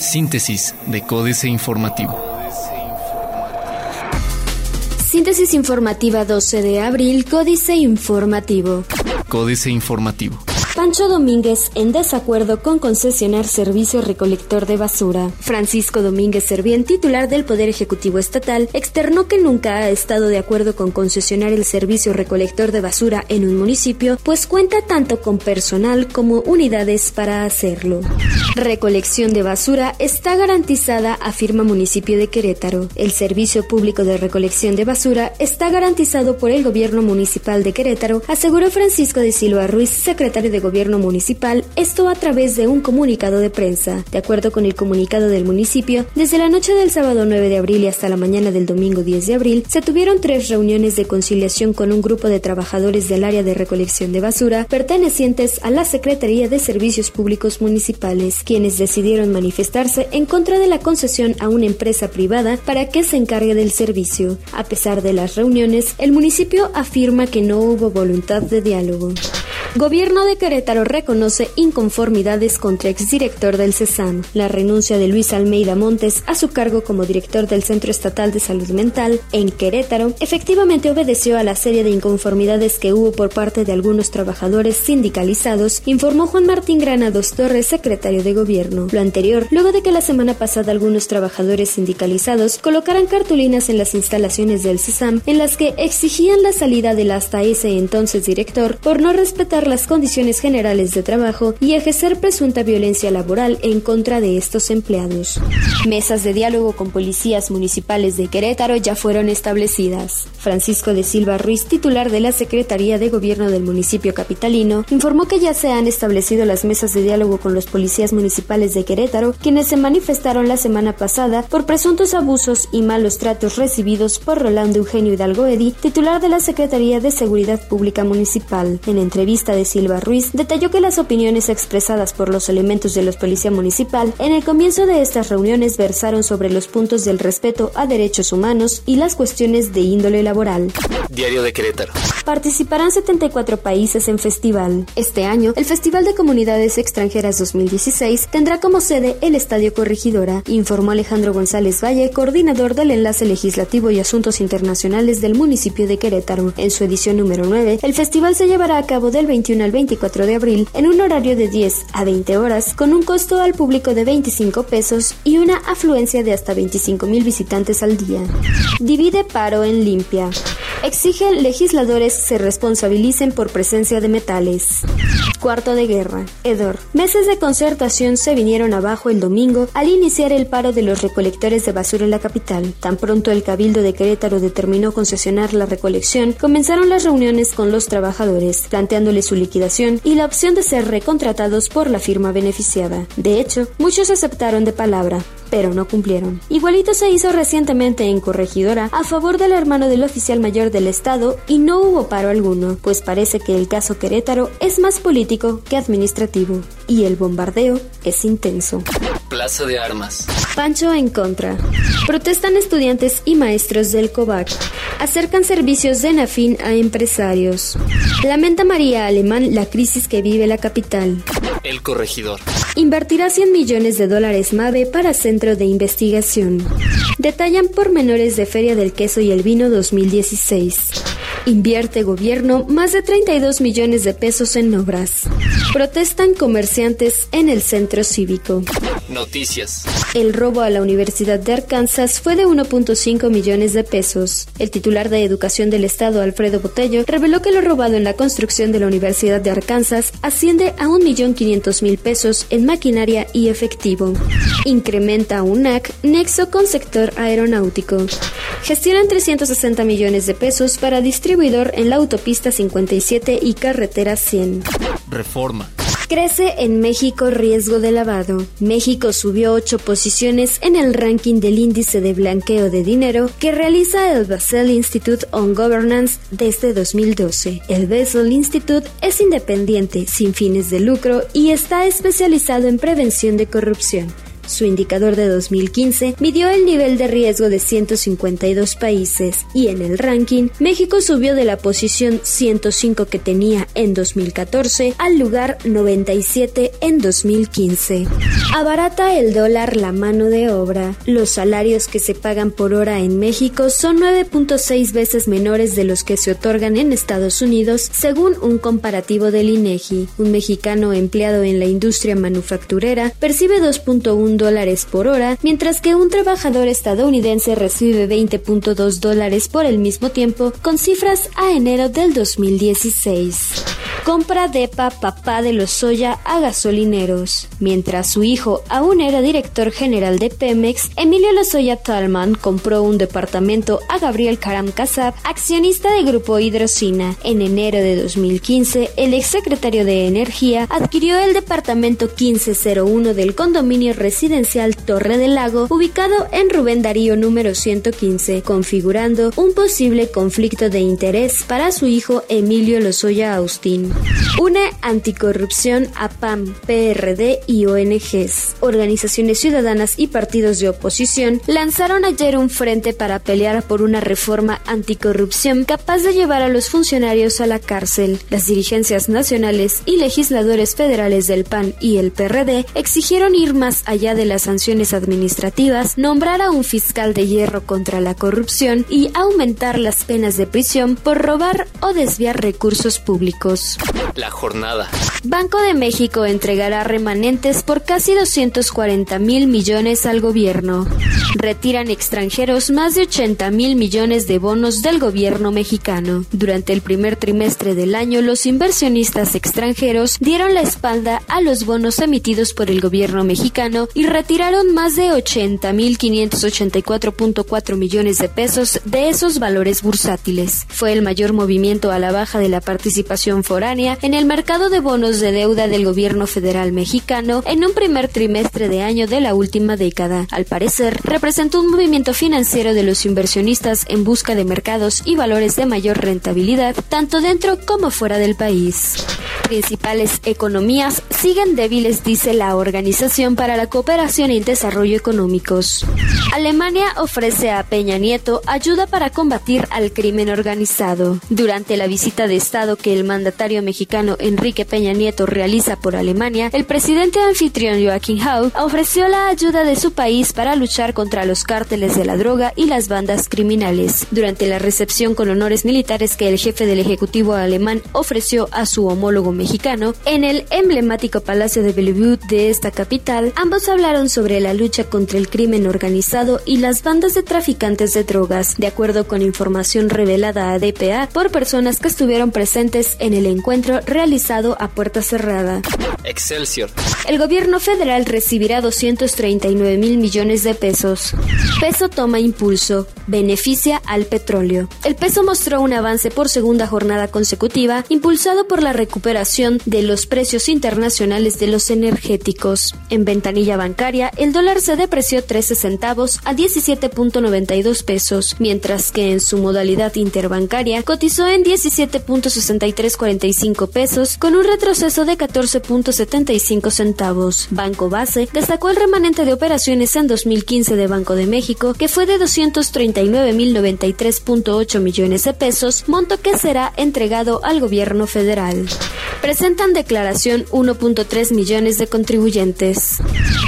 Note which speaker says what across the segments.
Speaker 1: Síntesis de Códice Informativo.
Speaker 2: Síntesis informativa 12 de abril, Códice Informativo.
Speaker 1: Códice Informativo.
Speaker 2: Pancho Domínguez en desacuerdo con concesionar servicio recolector de basura. Francisco Domínguez Servién, titular del Poder Ejecutivo Estatal, externó que nunca ha estado de acuerdo con concesionar el servicio recolector de basura en un municipio, pues cuenta tanto con personal como unidades para hacerlo. Recolección de basura está garantizada, afirma municipio de Querétaro. El servicio público de recolección de basura está garantizado por el gobierno municipal de Querétaro, aseguró Francisco de Silva Ruiz, secretario de gobierno municipal, esto a través de un comunicado de prensa. De acuerdo con el comunicado del municipio, desde la noche del sábado 9 de abril y hasta la mañana del domingo 10 de abril, se tuvieron tres reuniones de conciliación con un grupo de trabajadores del área de recolección de basura pertenecientes a la Secretaría de Servicios Públicos Municipales, quienes decidieron manifestarse en contra de la concesión a una empresa privada para que se encargue del servicio. A pesar de las reuniones, el municipio afirma que no hubo voluntad de diálogo. Gobierno de Querétaro reconoce inconformidades contra exdirector del CESAM. La renuncia de Luis Almeida Montes a su cargo como director del Centro Estatal de Salud Mental en Querétaro efectivamente obedeció a la serie de inconformidades que hubo por parte de algunos trabajadores sindicalizados, informó Juan Martín Granados Torres, secretario de Gobierno. Lo anterior, luego de que la semana pasada algunos trabajadores sindicalizados colocaran cartulinas en las instalaciones del CESAM en las que exigían la salida del hasta ese entonces director por no respetar las condiciones generales de trabajo y ejercer presunta violencia laboral en contra de estos empleados. Mesas de diálogo con policías municipales de Querétaro ya fueron establecidas. Francisco de Silva Ruiz, titular de la Secretaría de Gobierno del municipio capitalino, informó que ya se han establecido las mesas de diálogo con los policías municipales de Querétaro, quienes se manifestaron la semana pasada por presuntos abusos y malos tratos recibidos por Rolando Eugenio Hidalgo Edi, titular de la Secretaría de Seguridad Pública Municipal. En entrevista de Silva Ruiz, detalló que las opiniones expresadas por los elementos de la Policía Municipal en el comienzo de estas reuniones versaron sobre los puntos del respeto a derechos humanos y las cuestiones de índole laboral.
Speaker 1: Diario de Querétaro.
Speaker 2: Participarán 74 países en festival. Este año, el Festival de Comunidades Extranjeras 2016 tendrá como sede el Estadio Corregidora, informó Alejandro González Valle, coordinador del Enlace Legislativo y Asuntos Internacionales del municipio de Querétaro. En su edición número 9, el festival se llevará a cabo del 21 al 24 de abril en un horario de 10 a 20 horas con un costo al público de 25 pesos y una afluencia de hasta 25 mil visitantes al día. Divide paro en limpia. Exige legisladores se responsabilicen por presencia de metales. Cuarto de guerra. Edor. Meses de concertación se vinieron abajo el domingo al iniciar el paro de los recolectores de basura en la capital. Tan pronto el Cabildo de Querétaro determinó concesionar la recolección, comenzaron las reuniones con los trabajadores, planteándoles su liquidación y la opción de ser recontratados por la firma beneficiada. De hecho, muchos aceptaron de palabra, pero no cumplieron. Igualito se hizo recientemente en Corregidora a favor del hermano del oficial mayor del Estado y no hubo paro alguno, pues parece que el caso Querétaro es más político que administrativo y el bombardeo es intenso.
Speaker 1: Plaza de Armas.
Speaker 2: Pancho en contra. Protestan estudiantes y maestros del COVAC. Acercan servicios de Nafin a empresarios. Lamenta María Alemán la crisis que vive la capital.
Speaker 1: El corregidor.
Speaker 2: Invertirá 100 millones de dólares MAVE para centro de investigación. Detallan pormenores de Feria del Queso y el Vino 2016. Invierte gobierno más de 32 millones de pesos en obras. Protestan comerciantes en el centro cívico.
Speaker 1: Noticias.
Speaker 2: El robo a la Universidad de Arkansas fue de 1.5 millones de pesos. El titular de Educación del Estado, Alfredo Botello, reveló que lo robado en la construcción de la Universidad de Arkansas asciende a 1.500.000 pesos en maquinaria y efectivo. Incrementa UNAC nexo con sector aeronáutico. Gestionan 360 millones de pesos para distribuidor en la autopista 57 y carretera 100.
Speaker 1: Reforma.
Speaker 2: Crece en México riesgo de lavado. México subió ocho posiciones en el ranking del índice de blanqueo de dinero que realiza el Basel Institute on Governance desde 2012. El Basel Institute es independiente, sin fines de lucro y está especializado en prevención de corrupción. Su indicador de 2015 midió el nivel de riesgo de 152 países y en el ranking México subió de la posición 105 que tenía en 2014 al lugar 97 en 2015. Abarata el dólar la mano de obra. Los salarios que se pagan por hora en México son 9.6 veces menores de los que se otorgan en Estados Unidos, según un comparativo del INEGI. Un mexicano empleado en la industria manufacturera percibe 2.1 dólares por hora, mientras que un trabajador estadounidense recibe 20.2 dólares por el mismo tiempo, con cifras a enero del 2016. Compra DEPA papá de los soya a gasolineros. Mientras su hijo aún era director general de Pemex, Emilio Lozoya Talman compró un departamento a Gabriel Karam Kasab, accionista de Grupo Hidrocina. En enero de 2015, el exsecretario de Energía adquirió el departamento 1501 del condominio residencial Torre del Lago, ubicado en Rubén Darío número 115, configurando un posible conflicto de interés para su hijo Emilio Lozoya Austin. Une anticorrupción a PAM, PRD y ONGs. Organizaciones ciudadanas y partidos de oposición lanzaron ayer un frente para pelear por una reforma anticorrupción capaz de llevar a los funcionarios a la cárcel. Las dirigencias nacionales y legisladores federales del PAN y el PRD exigieron ir más allá de las sanciones administrativas, nombrar a un fiscal de hierro contra la corrupción y aumentar las penas de prisión por robar o desviar recursos públicos.
Speaker 1: La jornada.
Speaker 2: Banco de México entregará remanentes por casi 240 mil millones al gobierno. Retiran extranjeros más de 80 mil millones de bonos del gobierno mexicano. Durante el primer trimestre del año, los inversionistas extranjeros dieron la espalda a los bonos emitidos por el gobierno mexicano y retiraron más de 80 mil 584.4 millones de pesos de esos valores bursátiles. Fue el mayor movimiento a la baja de la participación foránea en el mercado de bonos de deuda del gobierno federal mexicano en un primer trimestre de año de la última década. Al parecer, representó un movimiento financiero de los inversionistas en busca de mercados y valores de mayor rentabilidad, tanto dentro como fuera del país. Principales economías siguen débiles, dice la Organización para la Cooperación y Desarrollo Económicos. Alemania ofrece a Peña Nieto ayuda para combatir al crimen organizado. Durante la visita de Estado que el mandatario mexicano Enrique Peña Nieto realiza por Alemania, el presidente anfitrión Joachim Hau ofreció la ayuda de su país para luchar contra los cárteles de la droga y las bandas criminales. Durante la recepción con honores militares que el jefe del Ejecutivo alemán ofreció a su homólogo mexicano, en el emblemático Palacio de Bellevue de esta capital, ambos hablaron sobre la lucha contra el crimen organizado y las bandas de traficantes de drogas, de acuerdo con información revelada a DPA por personas que estuvieron presentes en el encuentro realizado a puerta cerrada.
Speaker 1: Excelsior.
Speaker 2: El gobierno federal recibirá 239 mil millones de pesos. Peso toma impulso, beneficia al petróleo. El peso mostró un avance por segunda jornada consecutiva, impulsado por la recuperación de los precios internacionales de los energéticos. En ventanilla bancaria, el dólar se depreció 13 centavos a 17.92 pesos, mientras que en su modalidad interbancaria cotizó en 17.6345 pesos con un retroceso de 14.75 centavos. Banco Base destacó el remanente de operaciones en 2015 de Banco de México, que fue de 239.093.8 millones de pesos, monto que será entregado al gobierno federal. Presentan declaración 1.3 millones de contribuyentes.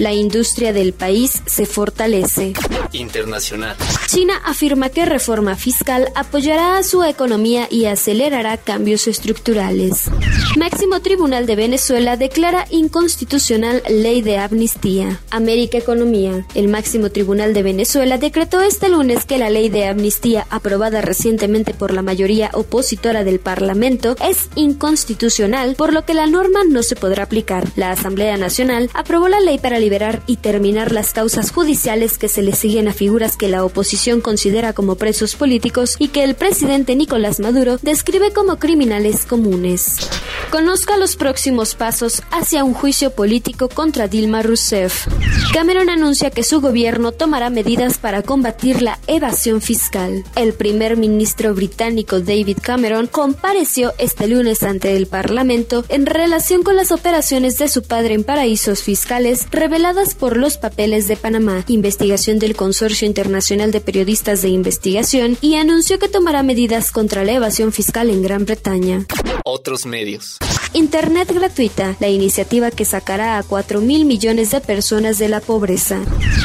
Speaker 2: La industria del país se fortalece.
Speaker 1: Internacional.
Speaker 2: China afirma que reforma fiscal apoyará a su economía y acelerará cambios estructurales. Máximo Tribunal de Venezuela declara inconstitucional ley de amnistía. América Economía. El máximo tribunal de Venezuela decretó este lunes que la ley de amnistía aprobada recientemente por la mayoría opositora del Parlamento es inconstitucional, por lo que la norma no se podrá aplicar. La Asamblea Nacional aprobó la ley para liberar y terminar las causas judiciales que se le siguen a figuras que la oposición considera como presos políticos y que el presidente Nicolás Maduro describe como criminales comunes. Conozca los próximos pasos hacia un juicio político contra Dilma Rousseff. Cameron anuncia que su gobierno tomará medidas para combatir la evasión fiscal. El primer ministro británico David Cameron compareció este lunes ante el Parlamento en relación con las operaciones de su padre en paraísos fiscales reveladas por los papeles de Panamá, investigación del Consorcio Internacional de Periodistas de Investigación y anunció que tomará medidas contra la evasión fiscal en Gran Bretaña.
Speaker 1: Otros medios.
Speaker 2: Internet gratuita, la iniciativa que sacará a 4 mil millones de personas de la pobreza.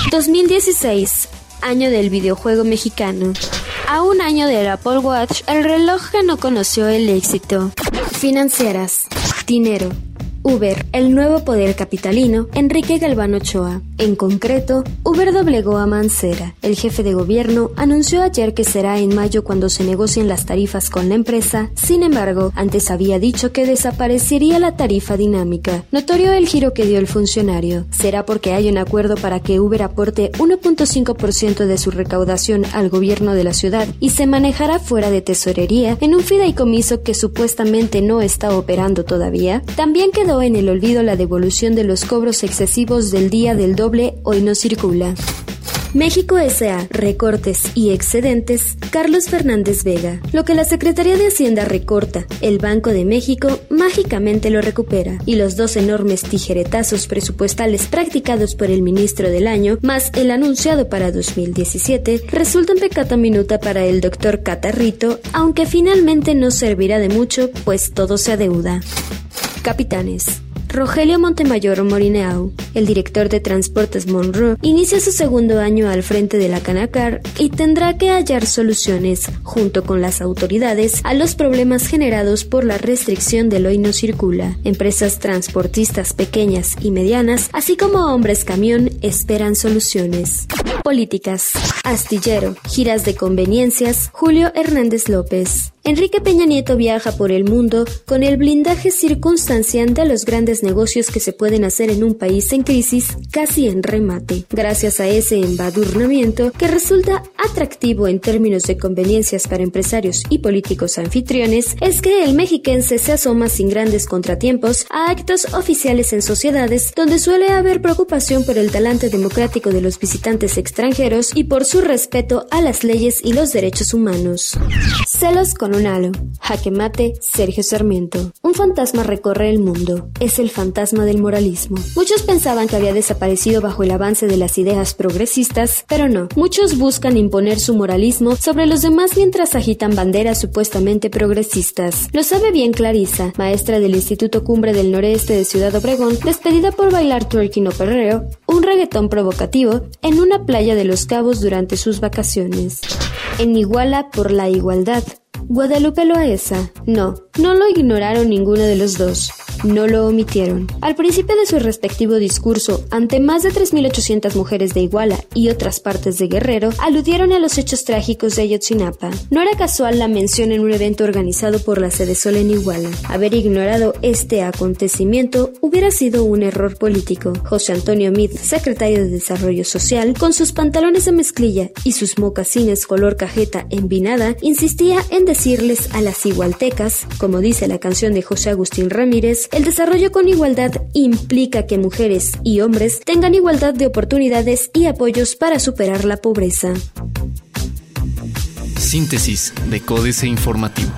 Speaker 2: 2016, año del videojuego mexicano. A un año del Apple Watch, el reloj no conoció el éxito. Financieras. Dinero. Uber, el nuevo poder capitalino, Enrique Galván Ochoa. En concreto, Uber doblegó a Mancera. El jefe de gobierno anunció ayer que será en mayo cuando se negocien las tarifas con la empresa. Sin embargo, antes había dicho que desaparecería la tarifa dinámica. Notorio el giro que dio el funcionario. Será porque hay un acuerdo para que Uber aporte 1.5% de su recaudación al gobierno de la ciudad y se manejará fuera de tesorería en un fideicomiso que supuestamente no está operando todavía. También quedó en el olvido la devolución de los cobros excesivos del día del doble hoy no circula. México S.A. Recortes y excedentes, Carlos Fernández Vega. Lo que la Secretaría de Hacienda recorta, el Banco de México mágicamente lo recupera. Y los dos enormes tijeretazos presupuestales practicados por el ministro del año, más el anunciado para 2017, resultan pecata minuta para el doctor Catarrito, aunque finalmente no servirá de mucho, pues todo se adeuda. Capitanes. Rogelio Montemayor Morineau, el director de Transportes Monroe, inicia su segundo año al frente de la Canacar y tendrá que hallar soluciones, junto con las autoridades, a los problemas generados por la restricción del hoy no circula. Empresas transportistas pequeñas y medianas, así como hombres camión, esperan soluciones. Políticas. Astillero. Giras de conveniencias. Julio Hernández López. Enrique Peña Nieto viaja por el mundo con el blindaje circunstanciante a los grandes negocios que se pueden hacer en un país en crisis casi en remate. Gracias a ese embadurnamiento que resulta atractivo en términos de conveniencias para empresarios y políticos anfitriones, es que el mexiquense se asoma sin grandes contratiempos a actos oficiales en sociedades donde suele haber preocupación por el talante democrático de los visitantes extranjeros y por su respeto a las leyes y los derechos humanos. Celos con un halo. Jaque mate, Sergio Sarmiento. Un fantasma recorre el mundo. Es el fantasma del moralismo. Muchos pensaban que había desaparecido bajo el avance de las ideas progresistas, pero no. Muchos buscan imponer su moralismo sobre los demás mientras agitan banderas supuestamente progresistas. Lo sabe bien Clarisa, maestra del Instituto Cumbre del Noreste de Ciudad Obregón, despedida por bailar twerking o perreo, un reggaetón provocativo, en una playa de Los Cabos durante sus vacaciones. En Iguala por la igualdad. Guadalupe Loaesa. No, no lo ignoraron ninguno de los dos no lo omitieron. Al principio de su respectivo discurso, ante más de 3.800 mujeres de Iguala y otras partes de Guerrero, aludieron a los hechos trágicos de Ayotzinapa. No era casual la mención en un evento organizado por la Sede Sol en Iguala. Haber ignorado este acontecimiento hubiera sido un error político. José Antonio Mid, secretario de Desarrollo Social, con sus pantalones de mezclilla y sus mocasines color cajeta envinada, insistía en decirles a las igualtecas, como dice la canción de José Agustín Ramírez, el desarrollo con igualdad implica que mujeres y hombres tengan igualdad de oportunidades y apoyos para superar la pobreza.
Speaker 3: Síntesis de Códice Informativo.